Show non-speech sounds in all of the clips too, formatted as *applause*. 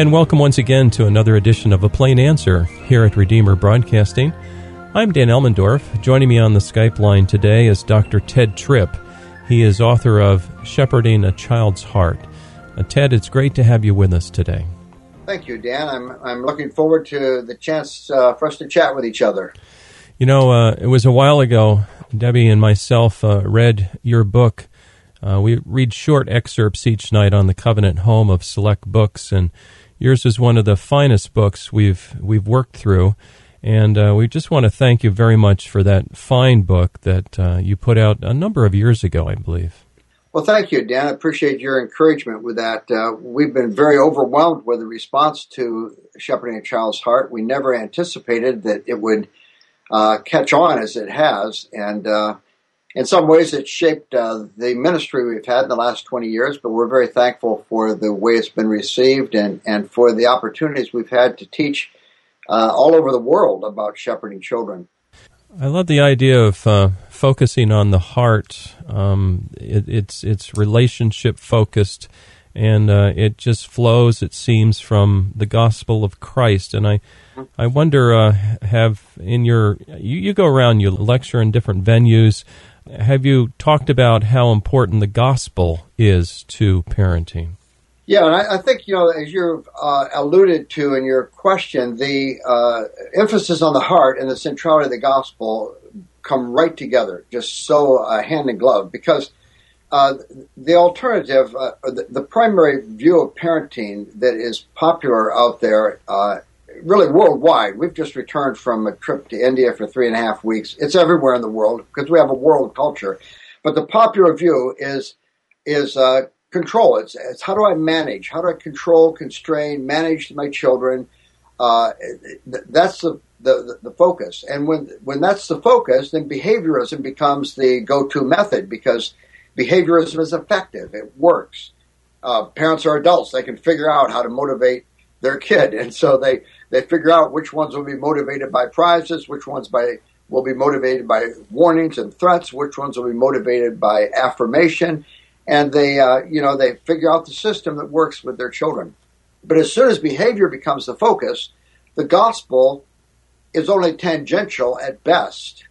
And welcome once again to another edition of A Plain Answer here at Redeemer Broadcasting. I'm Dan Elmendorf. Joining me on the Skype line today is Dr. Tedd Tripp. He is author of Shepherding a Child's Heart. Uh, Tedd, it's great to have you with us today. Thank you, Dan. I'm, I'm looking forward to the chance uh, for us to chat with each other. You know, uh, it was a while ago, Debbie and myself uh, read your book. Uh, we read short excerpts each night on the Covenant Home of Select Books, and yours is one of the finest books we've we've worked through. And uh, we just want to thank you very much for that fine book that uh, you put out a number of years ago, I believe. Well, thank you, Dan. I appreciate your encouragement with that. Uh, we've been very overwhelmed with the response to Shepherding a Child's Heart. We never anticipated that it would uh, catch on as it has. And uh, in some ways, it's shaped uh, the ministry we've had in the last 20 years, but we're very thankful for the way it's been received and, and for the opportunities we've had to teach uh, all over the world about shepherding children. I love the idea of uh, focusing on the heart. Um, it, it's it's relationship focused, and uh, it just flows. It seems from the gospel of Christ, and I I wonder uh, have in your you, you go around you lecture in different venues. Have you talked about how important the gospel is to parenting? Yeah, and I, I, think you know, as you've uh, alluded to in your question, the uh, emphasis on the heart and the centrality of the gospel come right together, just so uh, hand in glove. Because uh, the alternative, uh, the, the, primary view of parenting that is popular out there, uh, really worldwide. We've just returned from a trip to India for three and a half weeks. It's everywhere in the world because we have a world culture. But the popular view is is control. It's, it's how do I manage? How do I control, constrain, manage my children? Uh, that's the, the, the focus. And when when that's the focus, then behaviorism becomes the go-to method because behaviorism is effective. It works. Uh, parents are adults; they can figure out how to motivate their kid, and so they they figure out which ones will be motivated by prizes, which ones by will be motivated by warnings and threats, which ones will be motivated by affirmation, and they, uh, you know, they figure out the system that works with their children. But as soon as behavior becomes the focus, the gospel is only tangential at best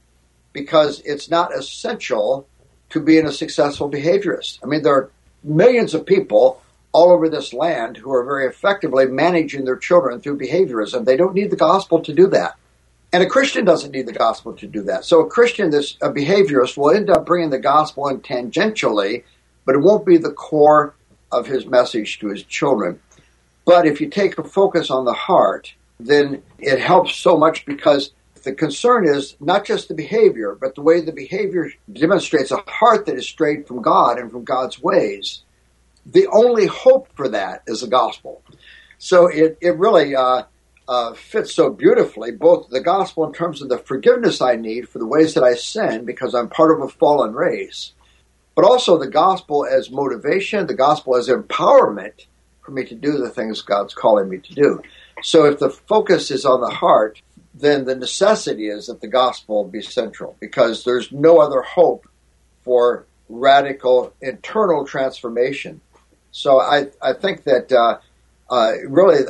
because it's not essential to being a successful behaviorist. I mean, there are millions of people all over this land who are very effectively managing their children through behaviorism. They don't need the gospel to do that. And a Christian doesn't need the gospel to do that. So a Christian, this a behaviorist, will end up bringing the gospel in tangentially but it won't be the core of his message to his children. But if you take a focus on the heart, then it helps so much because the concern is not just the behavior, but the way the behavior demonstrates a heart that is strayed from God and from God's ways. The only hope for that is the gospel. So it, it really uh, uh, fits so beautifully, both the gospel in terms of the forgiveness I need for the ways that I sin because I'm part of a fallen race, but also the gospel as motivation, the gospel as empowerment for me to do the things God's calling me to do. So if the focus is on the heart, then the necessity is that the gospel be central because there's no other hope for radical internal transformation. So I, I think that uh, uh, really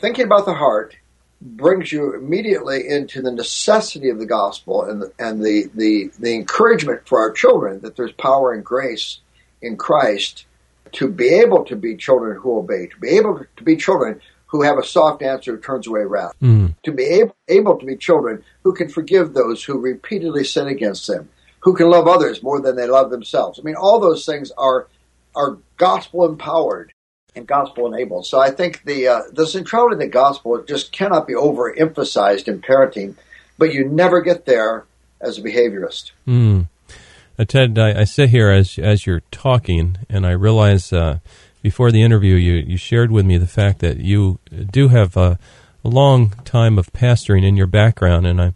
thinking about the heart brings you immediately into the necessity of the gospel and the, and the, the, the encouragement for our children that there's power and grace in Christ to be able to be children who obey, to be able to be children who have a soft answer who turns away wrath, mm. to be able, able to be children who can forgive those who repeatedly sin against them, who can love others more than they love themselves. I mean, all those things are are gospel empowered and gospel enabled. So I think the uh, the centrality of the gospel just cannot be overemphasized in parenting, but you never get there as a behaviorist. Mm. Uh, Tedd, I, I, sit here as as you're talking, and I realize uh, before the interview you you shared with me the fact that you do have a, a long time of pastoring in your background, and I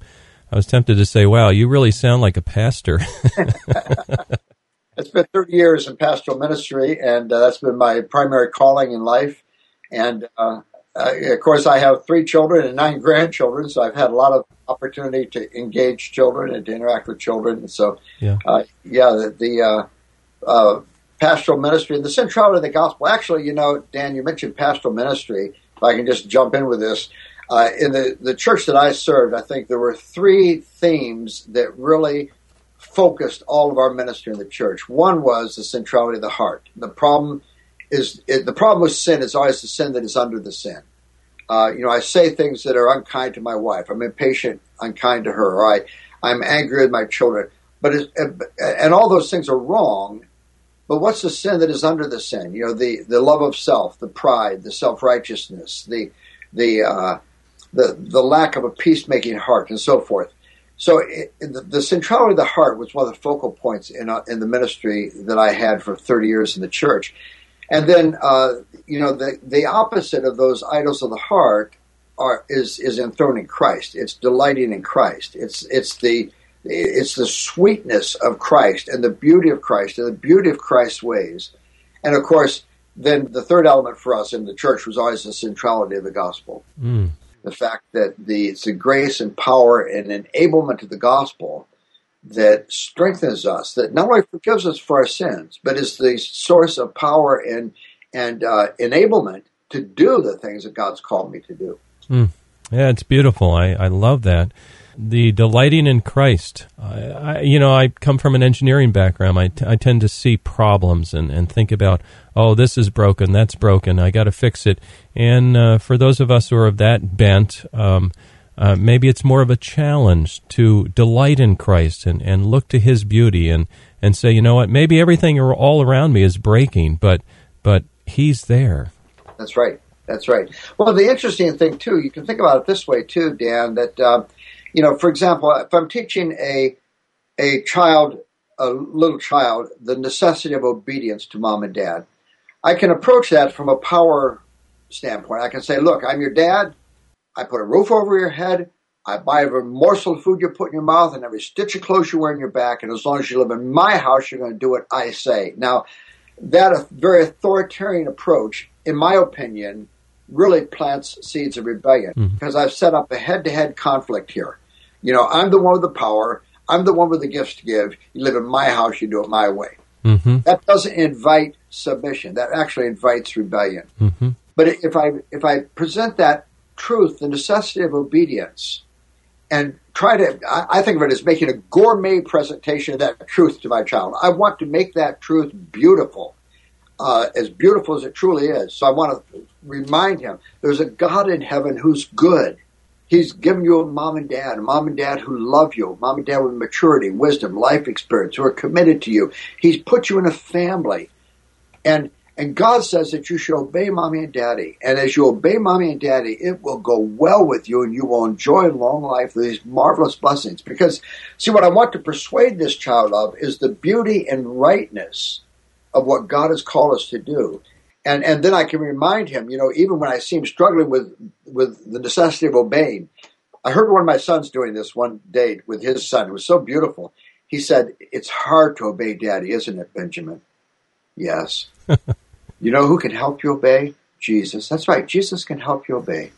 I was tempted to say, "Wow, you really sound like a pastor." *laughs* *laughs* I spent 30 years in pastoral ministry, and uh, that's been my primary calling in life. And uh, of course, I have three children and nine *laughs* grandchildren, so I've had a lot of opportunity to engage children and to interact with children. And so, yeah, uh, yeah the, the uh, uh, pastoral ministry and the centrality of the gospel. Actually, you know, Dan, you mentioned pastoral ministry. if I can just jump in with this. Uh, in the, the church that I served, I think there were three themes that really focused all of our ministry in the church. One was the centrality of the heart. The problem is the problem with sin is always the sin that is under the sin. Uh, you know, I say things that are unkind to my wife. I'm impatient, unkind to her, or I, I'm angry with my children. But and all those things are wrong. But what's the sin that is under the sin? You know, the, the love of self, the pride, the self righteousness, the the uh, the the lack of a peacemaking heart, and so forth. So it, the, the, centrality of the heart was one of the focal points in uh, in the ministry that I had for 30 years in the church. And then, uh, you know, the the opposite of those idols of the heart are is is enthroning Christ. It's delighting in Christ. It's it's the it's the sweetness of Christ and the beauty of Christ and the beauty of Christ's ways. And of course, then the third element for us in the church was always the centrality of the gospel. Mm. The fact that the, it's the grace and power and enablement of the gospel that strengthens us, that not only forgives us for our sins, but is the source of power and, and uh, enablement to do the things that God's called me to do. Mm. Yeah, it's beautiful. I, I love that the delighting in Christ. I, I, you know, I come from an engineering background. I, t- I tend to see problems and, and think about, oh, this is broken, that's broken, I got to fix it. And uh, for those of us who are of that bent, um, uh, maybe it's more of a challenge to delight in Christ and, and look to His beauty and, and say, you know what, maybe everything all around me is breaking, but but He's there. That's right. That's right. Well, the interesting thing too, you can think about it this way too, Dan. That uh, you know, for example, if I'm teaching a a child, a little child, the necessity of obedience to mom and dad, I can approach that from a power standpoint. I can say, look, I'm your dad. I put a roof over your head. I buy every morsel of food you put in your mouth and every stitch of clothes you wear in your back. And as long as you live in my house, you're going to do what I say. Now, that very authoritarian approach, in my opinion, really plants seeds of rebellion mm-hmm. because I've set up a head to head conflict here. You know, I'm the one with the power. I'm the one with the gifts to give. You live in my house, you do it my way. Mm-hmm. That doesn't invite submission. That actually invites rebellion. Mm-hmm. But if I if I present that truth, the necessity of obedience, and try to, I, I think of it as making a gourmet presentation of that truth to my child. I want to make that truth beautiful, uh, as beautiful as it truly is. So I want to remind him there's a God in heaven who's good He's given you a mom and dad, a mom and dad who love you, mom and dad with maturity, wisdom, life experience, who are committed to you. He's put you in a family. And and God says that you should obey mommy and daddy. And as you obey mommy and daddy, it will go well with you and you will enjoy long life these marvelous blessings. Because, see, what I want to persuade this child of is the beauty and rightness of what God has called us to do and and then I can remind him, you know, even when I see him struggling with with the necessity of obeying. I heard one of my sons doing this one day with his son. It was so beautiful. He said, "It's hard to obey Daddy, isn't it, Benjamin?" Yes. *laughs* you know who can help you obey? Jesus. That's right. Jesus can help you obey.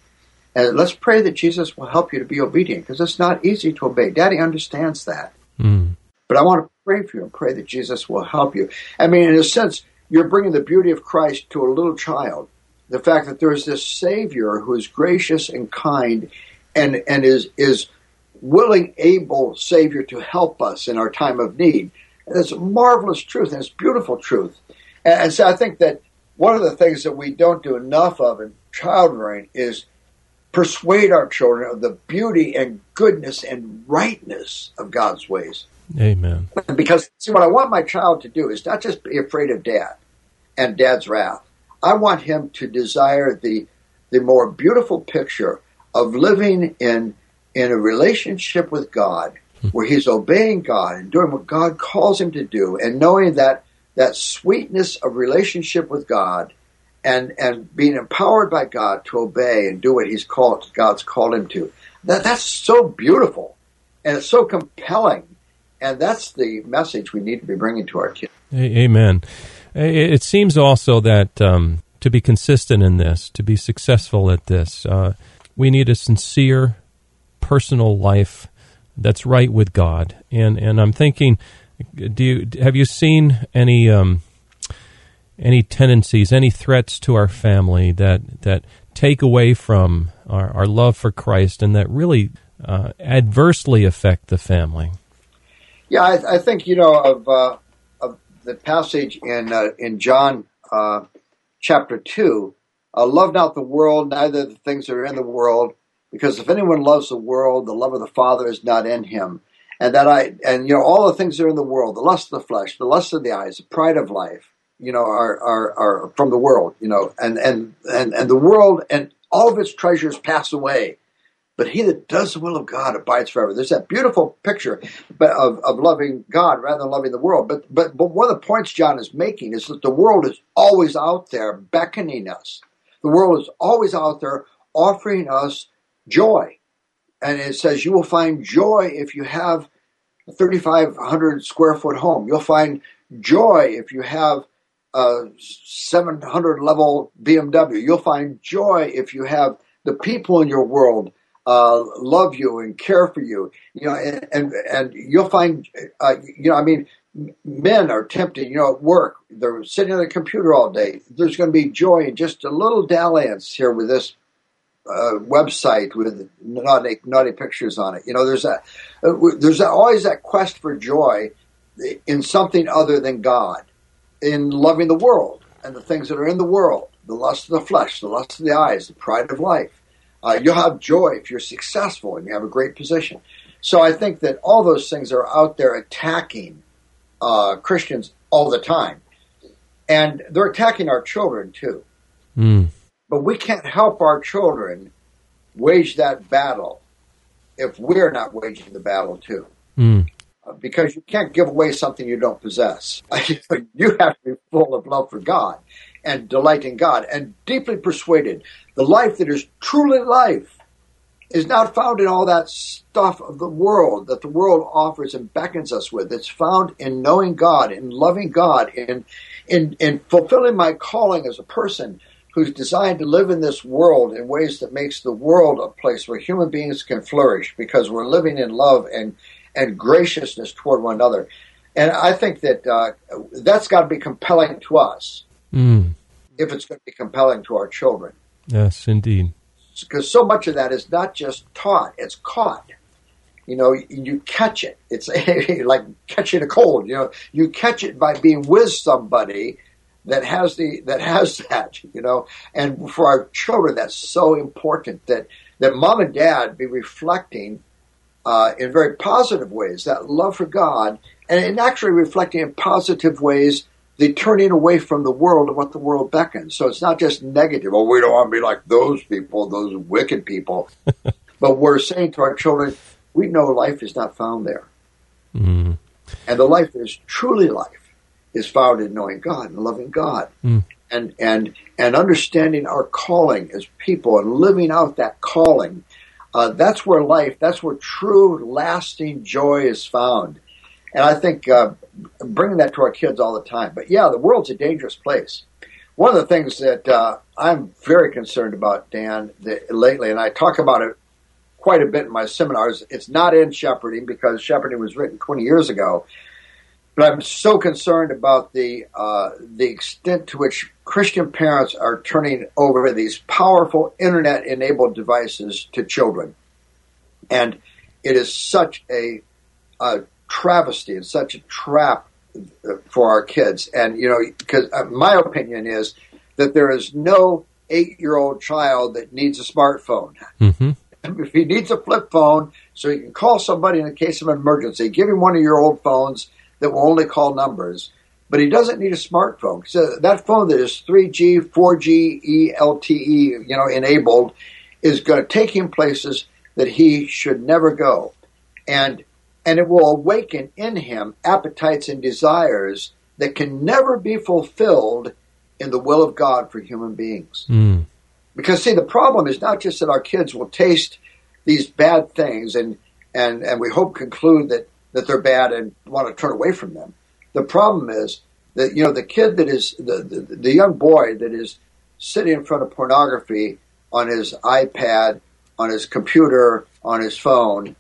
And let's pray that Jesus will help you to be obedient because it's not easy to obey. Daddy understands that. Mm. But I want to pray for you and pray that Jesus will help you. I mean, in a sense, you're bringing the beauty of Christ to a little child. The fact that there's this Savior who is gracious and kind and, and is, is willing, able Savior to help us in our time of need. And it's a marvelous truth and it's beautiful truth. And, and so I think that one of the things that we don't do enough of in child rearing is persuade our children of the beauty and goodness and rightness of God's ways. Amen. Because see, what I want my child to do is not just be afraid of dad and dad's wrath. I want him to desire the the more beautiful picture of living in in a relationship with God where he's obeying God and doing what God calls him to do and knowing that that sweetness of relationship with God and and being empowered by God to obey and do what he's called God's called him to. That that's so beautiful and it's so compelling and that's the message we need to be bringing to our kids. Amen. It seems also that um, to be consistent in this, to be successful at this, uh, we need a sincere personal life that's right with God. And and I'm thinking, do you have you seen any um, any tendencies, any threats to our family that that take away from our, our love for Christ and that really uh, adversely affect the family? Yeah, I, I think you know of, uh, the passage in uh, in John uh, chapter two. Uh, love not the world, neither the things that are in the world, because if anyone loves the world, the love of the Father is not in him. And that I and you know all the things that are in the world, the lust of the flesh, the lust of the eyes, the pride of life, you know, are are, are from the world, you know, and and and and the world and all of its treasures pass away but he that does the will of God abides forever. There's that beautiful picture of, of loving God rather than loving the world. But, but, but one of the points John is making is that the world is always out there beckoning us. The world is always out there offering us joy. And it says you will find joy if you have a 3,500 square foot home. You'll find joy if you have a 700 level BMW. You'll find joy if you have the people in your world uh, love you and care for you. You know, and and, and you'll find, uh, you know, I mean, men are tempted. You know, at work they're sitting on the computer all day. There's going to be joy in just a little dalliance here with this uh, website with naughty, naughty pictures on it. You know, there's a there's always that quest for joy in something other than God, in loving the world and the things that are in the world, the lust of the flesh, the lust of the eyes, the pride of life. Uh, you'll have joy if you're successful and you have a great position. So I think that all those things are out there attacking uh, Christians all the time. And they're attacking our children too. Mm. But we can't help our children wage that battle if we're not waging the battle too. Mm. Because you can't give away something you don't possess. *laughs* you have to be full of love for God and delight in God and deeply persuaded the life that is truly life is not found in all that stuff of the world that the world offers and beckons us with. It's found in knowing God, in loving God, in in in fulfilling my calling as a person who's designed to live in this world in ways that makes the world a place where human beings can flourish because we're living in love and and graciousness toward one another. And I think that uh, that's got to be compelling to us mm. if it's going to be compelling to our children. Yes, indeed. Because so much of that is not just taught; it's caught. You know, you catch it. It's *laughs* like catching a cold. You know, you catch it by being with somebody that has the that has *laughs* that. You know, and for our children, that's so important that that mom and dad be reflecting uh, in very positive ways that love for God, and, and actually reflecting in positive ways the turning away from the world and what the world beckons. So it's not just negative. Oh, we don't want to be like those people, those wicked people. *laughs* but we're saying to our children, we know life is not found there. Mm. And the life that is truly life is found in knowing God and loving God. Mm. And, and, and understanding our calling as people and living out that calling. Uh, that's where life, that's where true lasting joy is found. And I think uh, bringing that to our kids all the time. But yeah, the world's a dangerous place. One of the things that uh, I'm very concerned about, Dan, lately, and I talk about it quite a bit in my seminars. It's not in shepherding because shepherding was written 20 years ago. But I'm so concerned about the uh, the extent to which Christian parents are turning over these powerful internet enabled devices to children, and it is such a, a travesty and such a trap for our kids. And, you know, because uh, my opinion is that there is no eight year old child that needs a smartphone. Mm-hmm. *laughs* If he needs a flip phone, so he can call somebody in the case of an emergency, give him one of your old phones that will only call numbers. But he doesn't need a smartphone. So that phone that is 3G, 4G, LTE, you know, enabled is going to take him places that he should never go. And and it will awaken in him appetites and desires that can never be fulfilled in the will of God for human beings. Mm. Because see, the problem is not just that our kids will taste these bad things and and and we hope conclude that that they're bad and want to turn away from them. The problem is that you know the kid that is the, the, the young boy that is sitting in front of pornography on his iPad, on his computer, on his phone,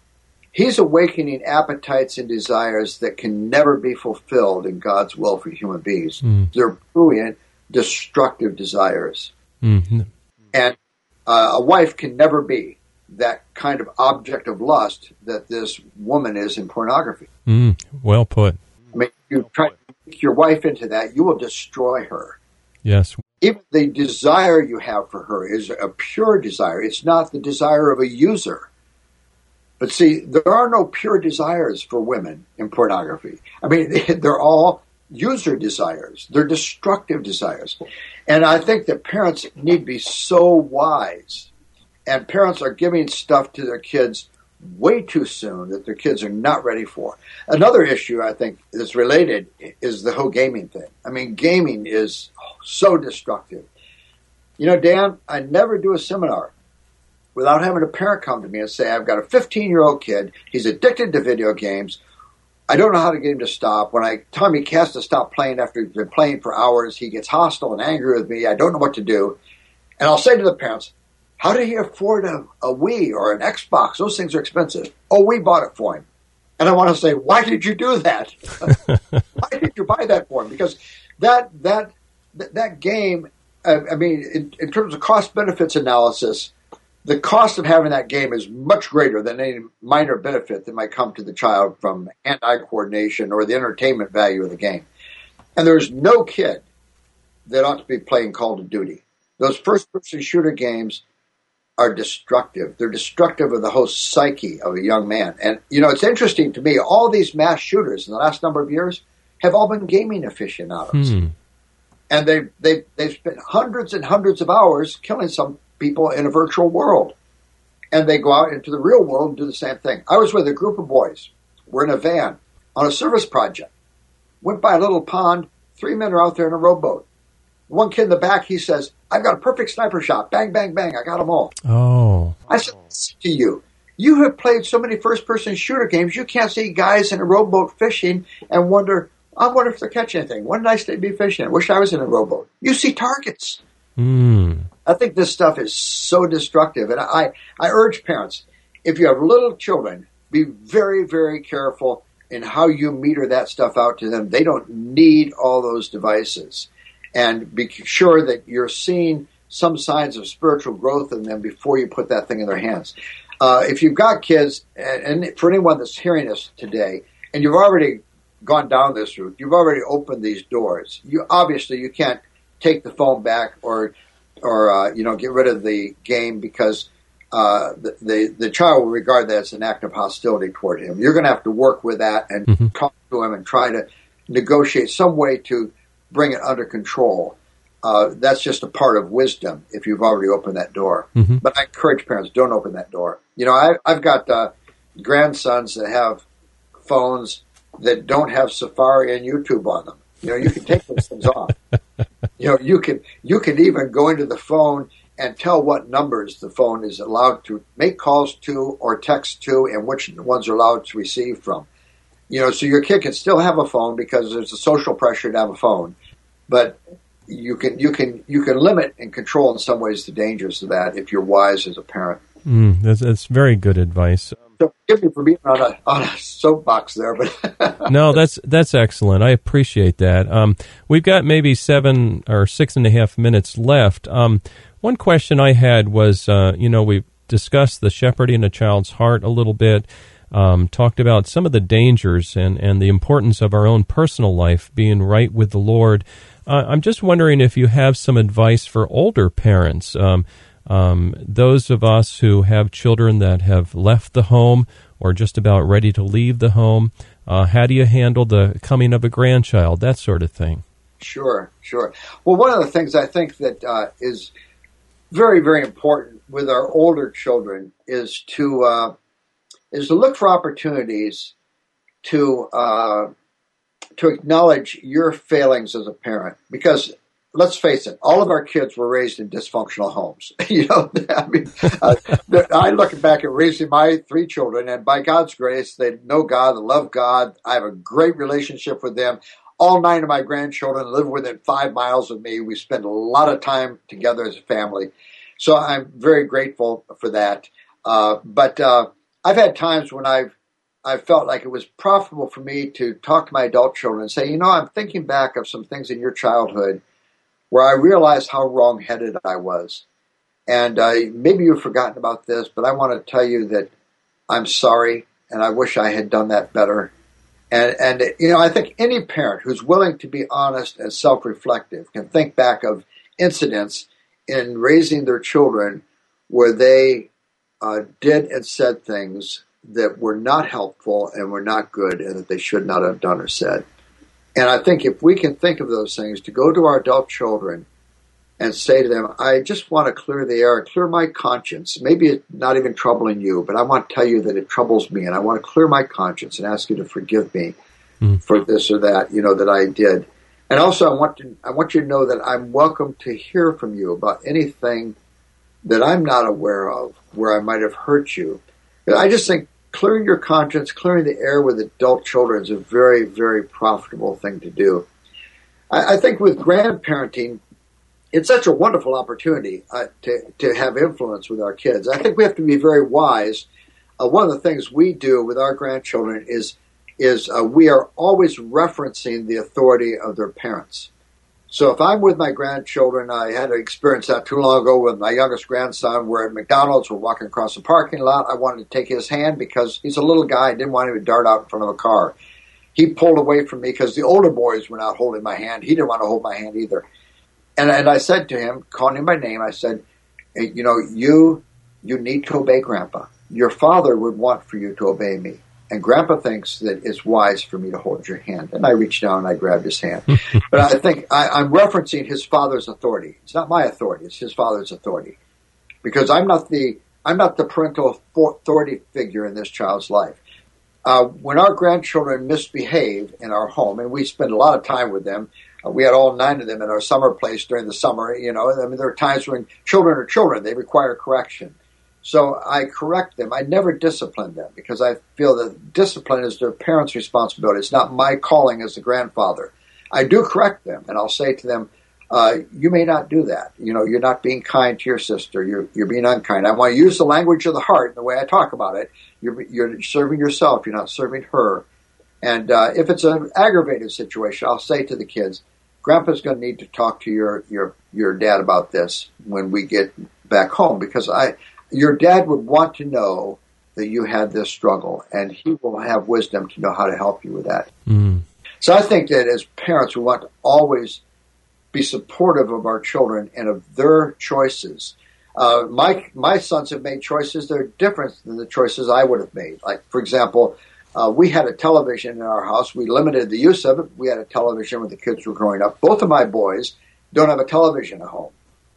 He's awakening appetites and desires that can never be fulfilled in God's will for human beings. Mm. They're brilliant, destructive desires. Mm-hmm. And Uh, a wife can never be that kind of object of lust that this woman is in pornography. Mm, well put. I mean, you try to make your wife into that, you will destroy her. Yes. If the desire you have for her is a pure desire, it's not the desire of a user. But see, there are no pure desires for women in pornography. I mean, *laughs* they're all user desires. They're destructive desires. And I think that parents need to be so wise. And parents are giving stuff to their kids way too soon that their kids are not ready for. Another issue I think that's related is the whole gaming thing. I mean, gaming is so destructive. You know, Dan, I never do a seminar without having a parent come to me and say, I've got a 15 year old kid. He's addicted to video games. I don't know how to get him to stop. When I tell him he has to stop playing after he's been playing for hours, he gets hostile and angry with me. I don't know what to do. And I'll say to the parents, how did he afford a, a Wii or an Xbox? Those things are expensive. Oh, we bought it for him. And I want to say, why did you do that? *laughs* why did you buy that for him? Because that that that game, I, I mean, in, in terms of cost benefits analysis, the cost of having that game is much greater than any minor benefit that might come to the child from hand-eye coordination or the entertainment value of the game. And there's no kid that ought to be playing Call of Duty. Those first-person shooter games are destructive. They're destructive of the whole psyche of a young man. And you know, it's interesting to me. All these mass shooters in the last number of years have all been gaming aficionados, hmm. and they they they've spent hundreds and hundreds of hours killing some people in a virtual world. And they go out into the real world and do the same thing. I was with a group of boys. We're in a van on a service project. Went by a little pond. Three men are out there in a rowboat. One kid in the back, he says, I've got a perfect sniper shot. Bang, bang, bang. I got them all. Oh. I said to you, you have played so many first person shooter games, you can't see guys in a rowboat fishing and wonder, I wonder if they're catching anything. What a nice day to be fishing. I wish I was in a rowboat. You see targets. Mm. I think this stuff is so destructive. And I, I urge parents, if you have little children, be very, very careful in how you meter that stuff out to them. They don't need all those devices. And be sure that you're seeing some signs of spiritual growth in them before you put that thing in their hands. Uh, if you've got kids, and, and for anyone that's hearing us today, and you've already gone down this route, you've already opened these doors. You obviously you can't take the phone back or or uh, you know get rid of the game because uh, the, the, the child will regard that as an act of hostility toward him. You're going to have to work with that and mm-hmm. talk to him and try to negotiate some way to bring it under control. Uh, that's just a part of wisdom if you've already opened that door. Mm-hmm. But I encourage parents don't open that door. You know, I, I've got uh, grandsons that have phones that don't have Safari and YouTube on them. You know, you can take those things off. *laughs* You know, you can you can even go into the phone and tell what numbers the phone is allowed to make calls to or text to, and which ones are allowed to receive from. You know, so your kid can still have a phone because there's a social pressure to have a phone, but you can you can you can limit and control in some ways the dangers of that if you're wise as a parent. Mm, that's, that's very good advice. So forgive me for being on a, on a soapbox there, but *laughs* no, that's that's excellent. I appreciate that. Um, we've got maybe seven or six and a half minutes left. Um, one question I had was, uh, you know, we've discussed the shepherding a child's heart a little bit. Um, talked about some of the dangers and, and the importance of our own personal life being right with the Lord. Uh, I'm just wondering if you have some advice for older parents. Um, um, those of us who have children that have left the home or just about ready to leave the home, uh, how do you handle the coming of a grandchild, that sort of thing? Sure, sure. Well, one of the things I think that uh, is very, very important with our older children is to uh, is to look for opportunities to uh, to acknowledge your failings as a parent because let's face it, all of our kids were raised in dysfunctional homes. *laughs* you know, I mean, uh, I look back at raising my three children, and by God's grace, they know God, love God. I have a great relationship with them. All nine of my grandchildren live within five miles of me. We spend a lot of time together as a family. So I'm very grateful for that. Uh, but uh, I've had times when I've I felt like it was profitable for me to talk to my adult children and say, you know, I'm thinking back of some things in your childhood where I realized how wrong-headed I was. And uh, maybe you've forgotten about this, but I want to tell you that I'm sorry, and I wish I had done that better. And, and you know, I think any parent who's willing to be honest and self-reflective can think back of incidents in raising their children where they uh, did and said things that were not helpful and were not good and that they should not have done or said. And I think if we can think of those things to go to our adult children and say to them, I just want to clear the air, clear my conscience. Maybe it's not even troubling you, but I want to tell you that it troubles me and I want to clear my conscience and ask you to forgive me mm. for this or that, you know, that I did. And also I want to, I want you to know that I'm welcome to hear from you about anything that I'm not aware of where I might have hurt you. I just think clearing your conscience, clearing the air with adult children is a very, very profitable thing to do. I, I think with grandparenting, it's such a wonderful opportunity uh, to to have influence with our kids. I think we have to be very wise. Uh, one of the things we do with our grandchildren is is uh, we are always referencing the authority of their parents. So if I'm with my grandchildren, I had an experience not too long ago with my youngest grandson. We're at McDonald's, we're walking across the parking lot. I wanted to take his hand because he's a little guy. I didn't want him to dart out in front of a car. He pulled away from me because the older boys were not holding my hand. He didn't want to hold my hand either. And, and I said to him, calling him by name, I said, hey, you know, you, you need to obey grandpa. Your father would want for you to obey me. And grandpa thinks that it's wise for me to hold your hand. And I reached down and I grabbed his hand. *laughs* but I think I, am referencing his father's authority. It's not my authority. It's his father's authority. Because I'm not the, I'm not the parental authority figure in this child's life. Uh, when our grandchildren misbehave in our home, and we spend a lot of time with them, uh, we had all nine of them in our summer place during the summer. You know, I mean, there are times when children are children; they require correction. So I correct them. I never discipline them because I feel that discipline is their parents' responsibility. It's not my calling as a grandfather. I do correct them, and I'll say to them, uh, "You may not do that. You know, you're not being kind to your sister. You're you're being unkind. I want to use the language of the heart in the way I talk about it. You're you're serving yourself. You're not serving her." And uh, if it's an aggravated situation, I'll say to the kids, "Grandpa's going to need to talk to your your your dad about this when we get back home because I your dad would want to know that you had this struggle, and he will have wisdom to know how to help you with that. Mm. So I think that as parents, we want to always be supportive of our children and of their choices. Uh, my my sons have made choices that are different than the choices I would have made. Like, for example, uh, we had a television in our house. We limited the use of it. We had a television when the kids were growing up. Both of my boys don't have a television at home.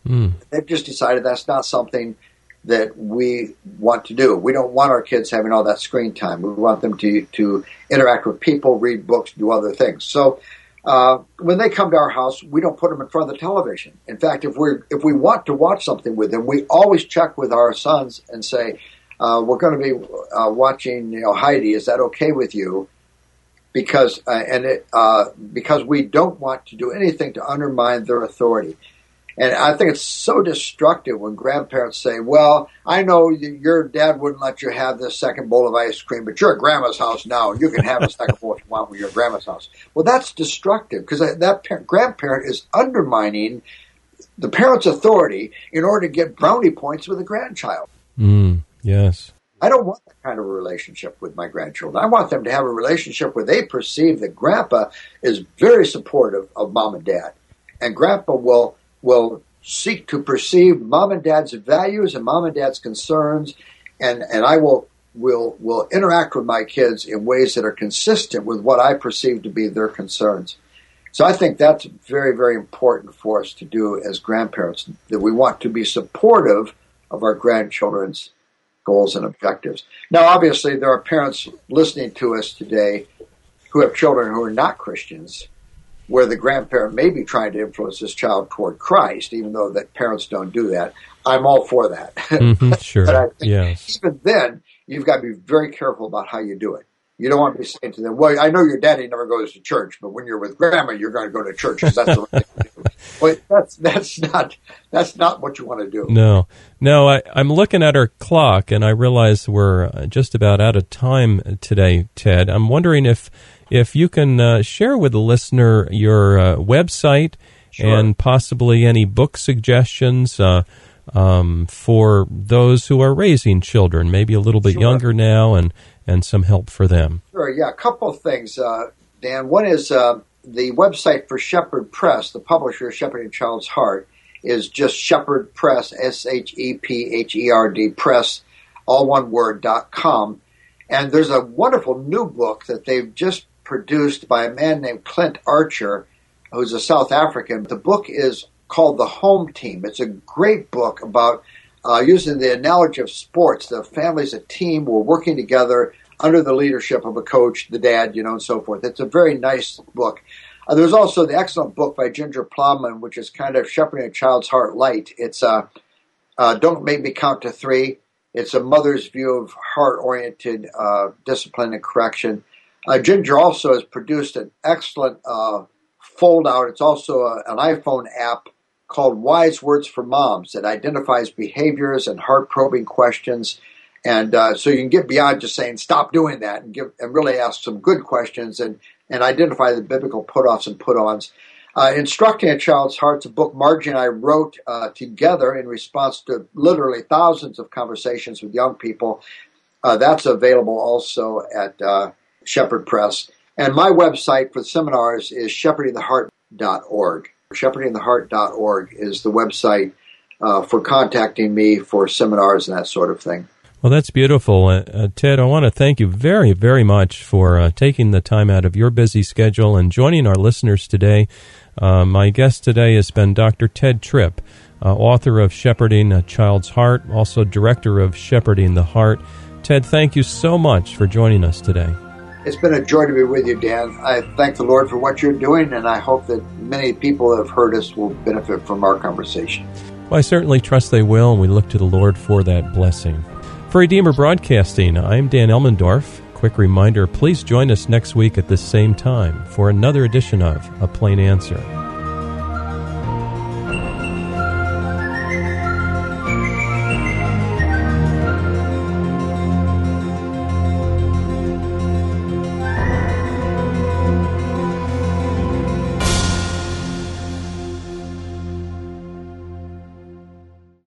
Mm. They've just decided that's not something that we want to do. We don't want our kids having all that screen time. We want them to to interact with people, read books, do other things. So uh, when they come to our house, we don't put them in front of the television. In fact, if we if we want to watch something with them, we always check with our sons and say, uh, "We're going to be uh, watching, you know, Heidi. Is that okay with you?" Because uh, and it, uh, because we don't want to do anything to undermine their authority. And I think it's so destructive when grandparents say, well, I know your dad wouldn't let you have this second bowl of ice cream, but you're at grandma's house now and you can have a second bowl if you want when you're at grandma's house. Well, that's destructive because that parent, grandparent is undermining the parent's authority in order to get brownie points with a grandchild. Mm, yes. I don't want that kind of a relationship with my grandchildren. I want them to have a relationship where they perceive that grandpa is very supportive of mom and dad. And grandpa will will seek to perceive mom and dad's values and mom and dad's concerns, and, and I will will will interact with my kids in ways that are consistent with what I perceive to be their concerns. So I think that's very, very important for us to do as grandparents, that we want to be supportive of our grandchildren's goals and objectives. Now, obviously, there are parents listening to us today who have children who are not Christians, where the grandparent may be trying to influence this child toward Christ, even though that parents don't do that. I'm all for that. Mm-hmm, *laughs* sure. but I think yes. even then, you've got to be very careful about how you do it. You don't want to be saying to them, "Well, I know your daddy never goes to church, but when you're with grandma, you're going to go to church because that's the right thing to do." *laughs* Well, that's that's not that's not what you want to do. No, no. I, I'm looking at our clock, and I realize we're uh, just about out of time today, Tedd. I'm wondering if if you can uh, share with the listener your uh, website sure. and possibly any book suggestions. Uh, um, for those who are raising children, maybe a little bit Sure. younger now, and, and some help for them. Sure, yeah, a couple of things, uh, Dan. One is uh, the website for Shepherd Press, the publisher of Shepherding Child's Heart, is just Shepherd Press, S H E P H E R D Press, all one word, dot com. And there's a wonderful new book that they've just produced by a man named Clint Archer, who's a South African. The book is called The Home Team. It's a great book about uh, using the analogy of sports. The family's a team. We're working together under the leadership of a coach, the dad, you know, and so forth. It's a very nice book. Uh, there's also the excellent book by Ginger Plowman, which is kind of shepherding a child's heart light. It's uh, uh, Don't Make Me Count to Three. It's a mother's view of heart-oriented uh, discipline and correction. Uh, Ginger also has produced an excellent uh, fold-out. It's also a, an iPhone app called Wise Words for Moms that identifies behaviors and heart-probing questions. And uh, so you can get beyond just saying stop doing that and give and really ask some good questions and and identify the biblical put-offs and put-ons. Uh, Instructing a Child's Heart's a book Margy and I wrote uh, together in response to literally thousands of conversations with young people. Uh, that's available also at uh, Shepherd Press. And my website for seminars is shepherdingtheheart.org. Shepherdingtheheart.org is the website uh, for contacting me for seminars and that sort of thing. Well, that's beautiful. Uh, uh, Tedd, I want to thank you very, very much for uh, taking the time out of your busy schedule and joining our listeners today. Uh, my guest today has been Dr. Tedd Tripp, uh, author of Shepherding a Child's Heart, also director of Shepherding the Heart. Tedd, thank you so much for joining us today. It's been a joy to be with you, Dan. I thank the Lord for what you're doing, and I hope that many people that have heard us will benefit from our conversation. Well, I certainly trust they will, and we look to the Lord for that blessing. For Redeemer Broadcasting, I'm Dan Elmendorf. Quick reminder please join us next week at this same time for another edition of A Plain Answer.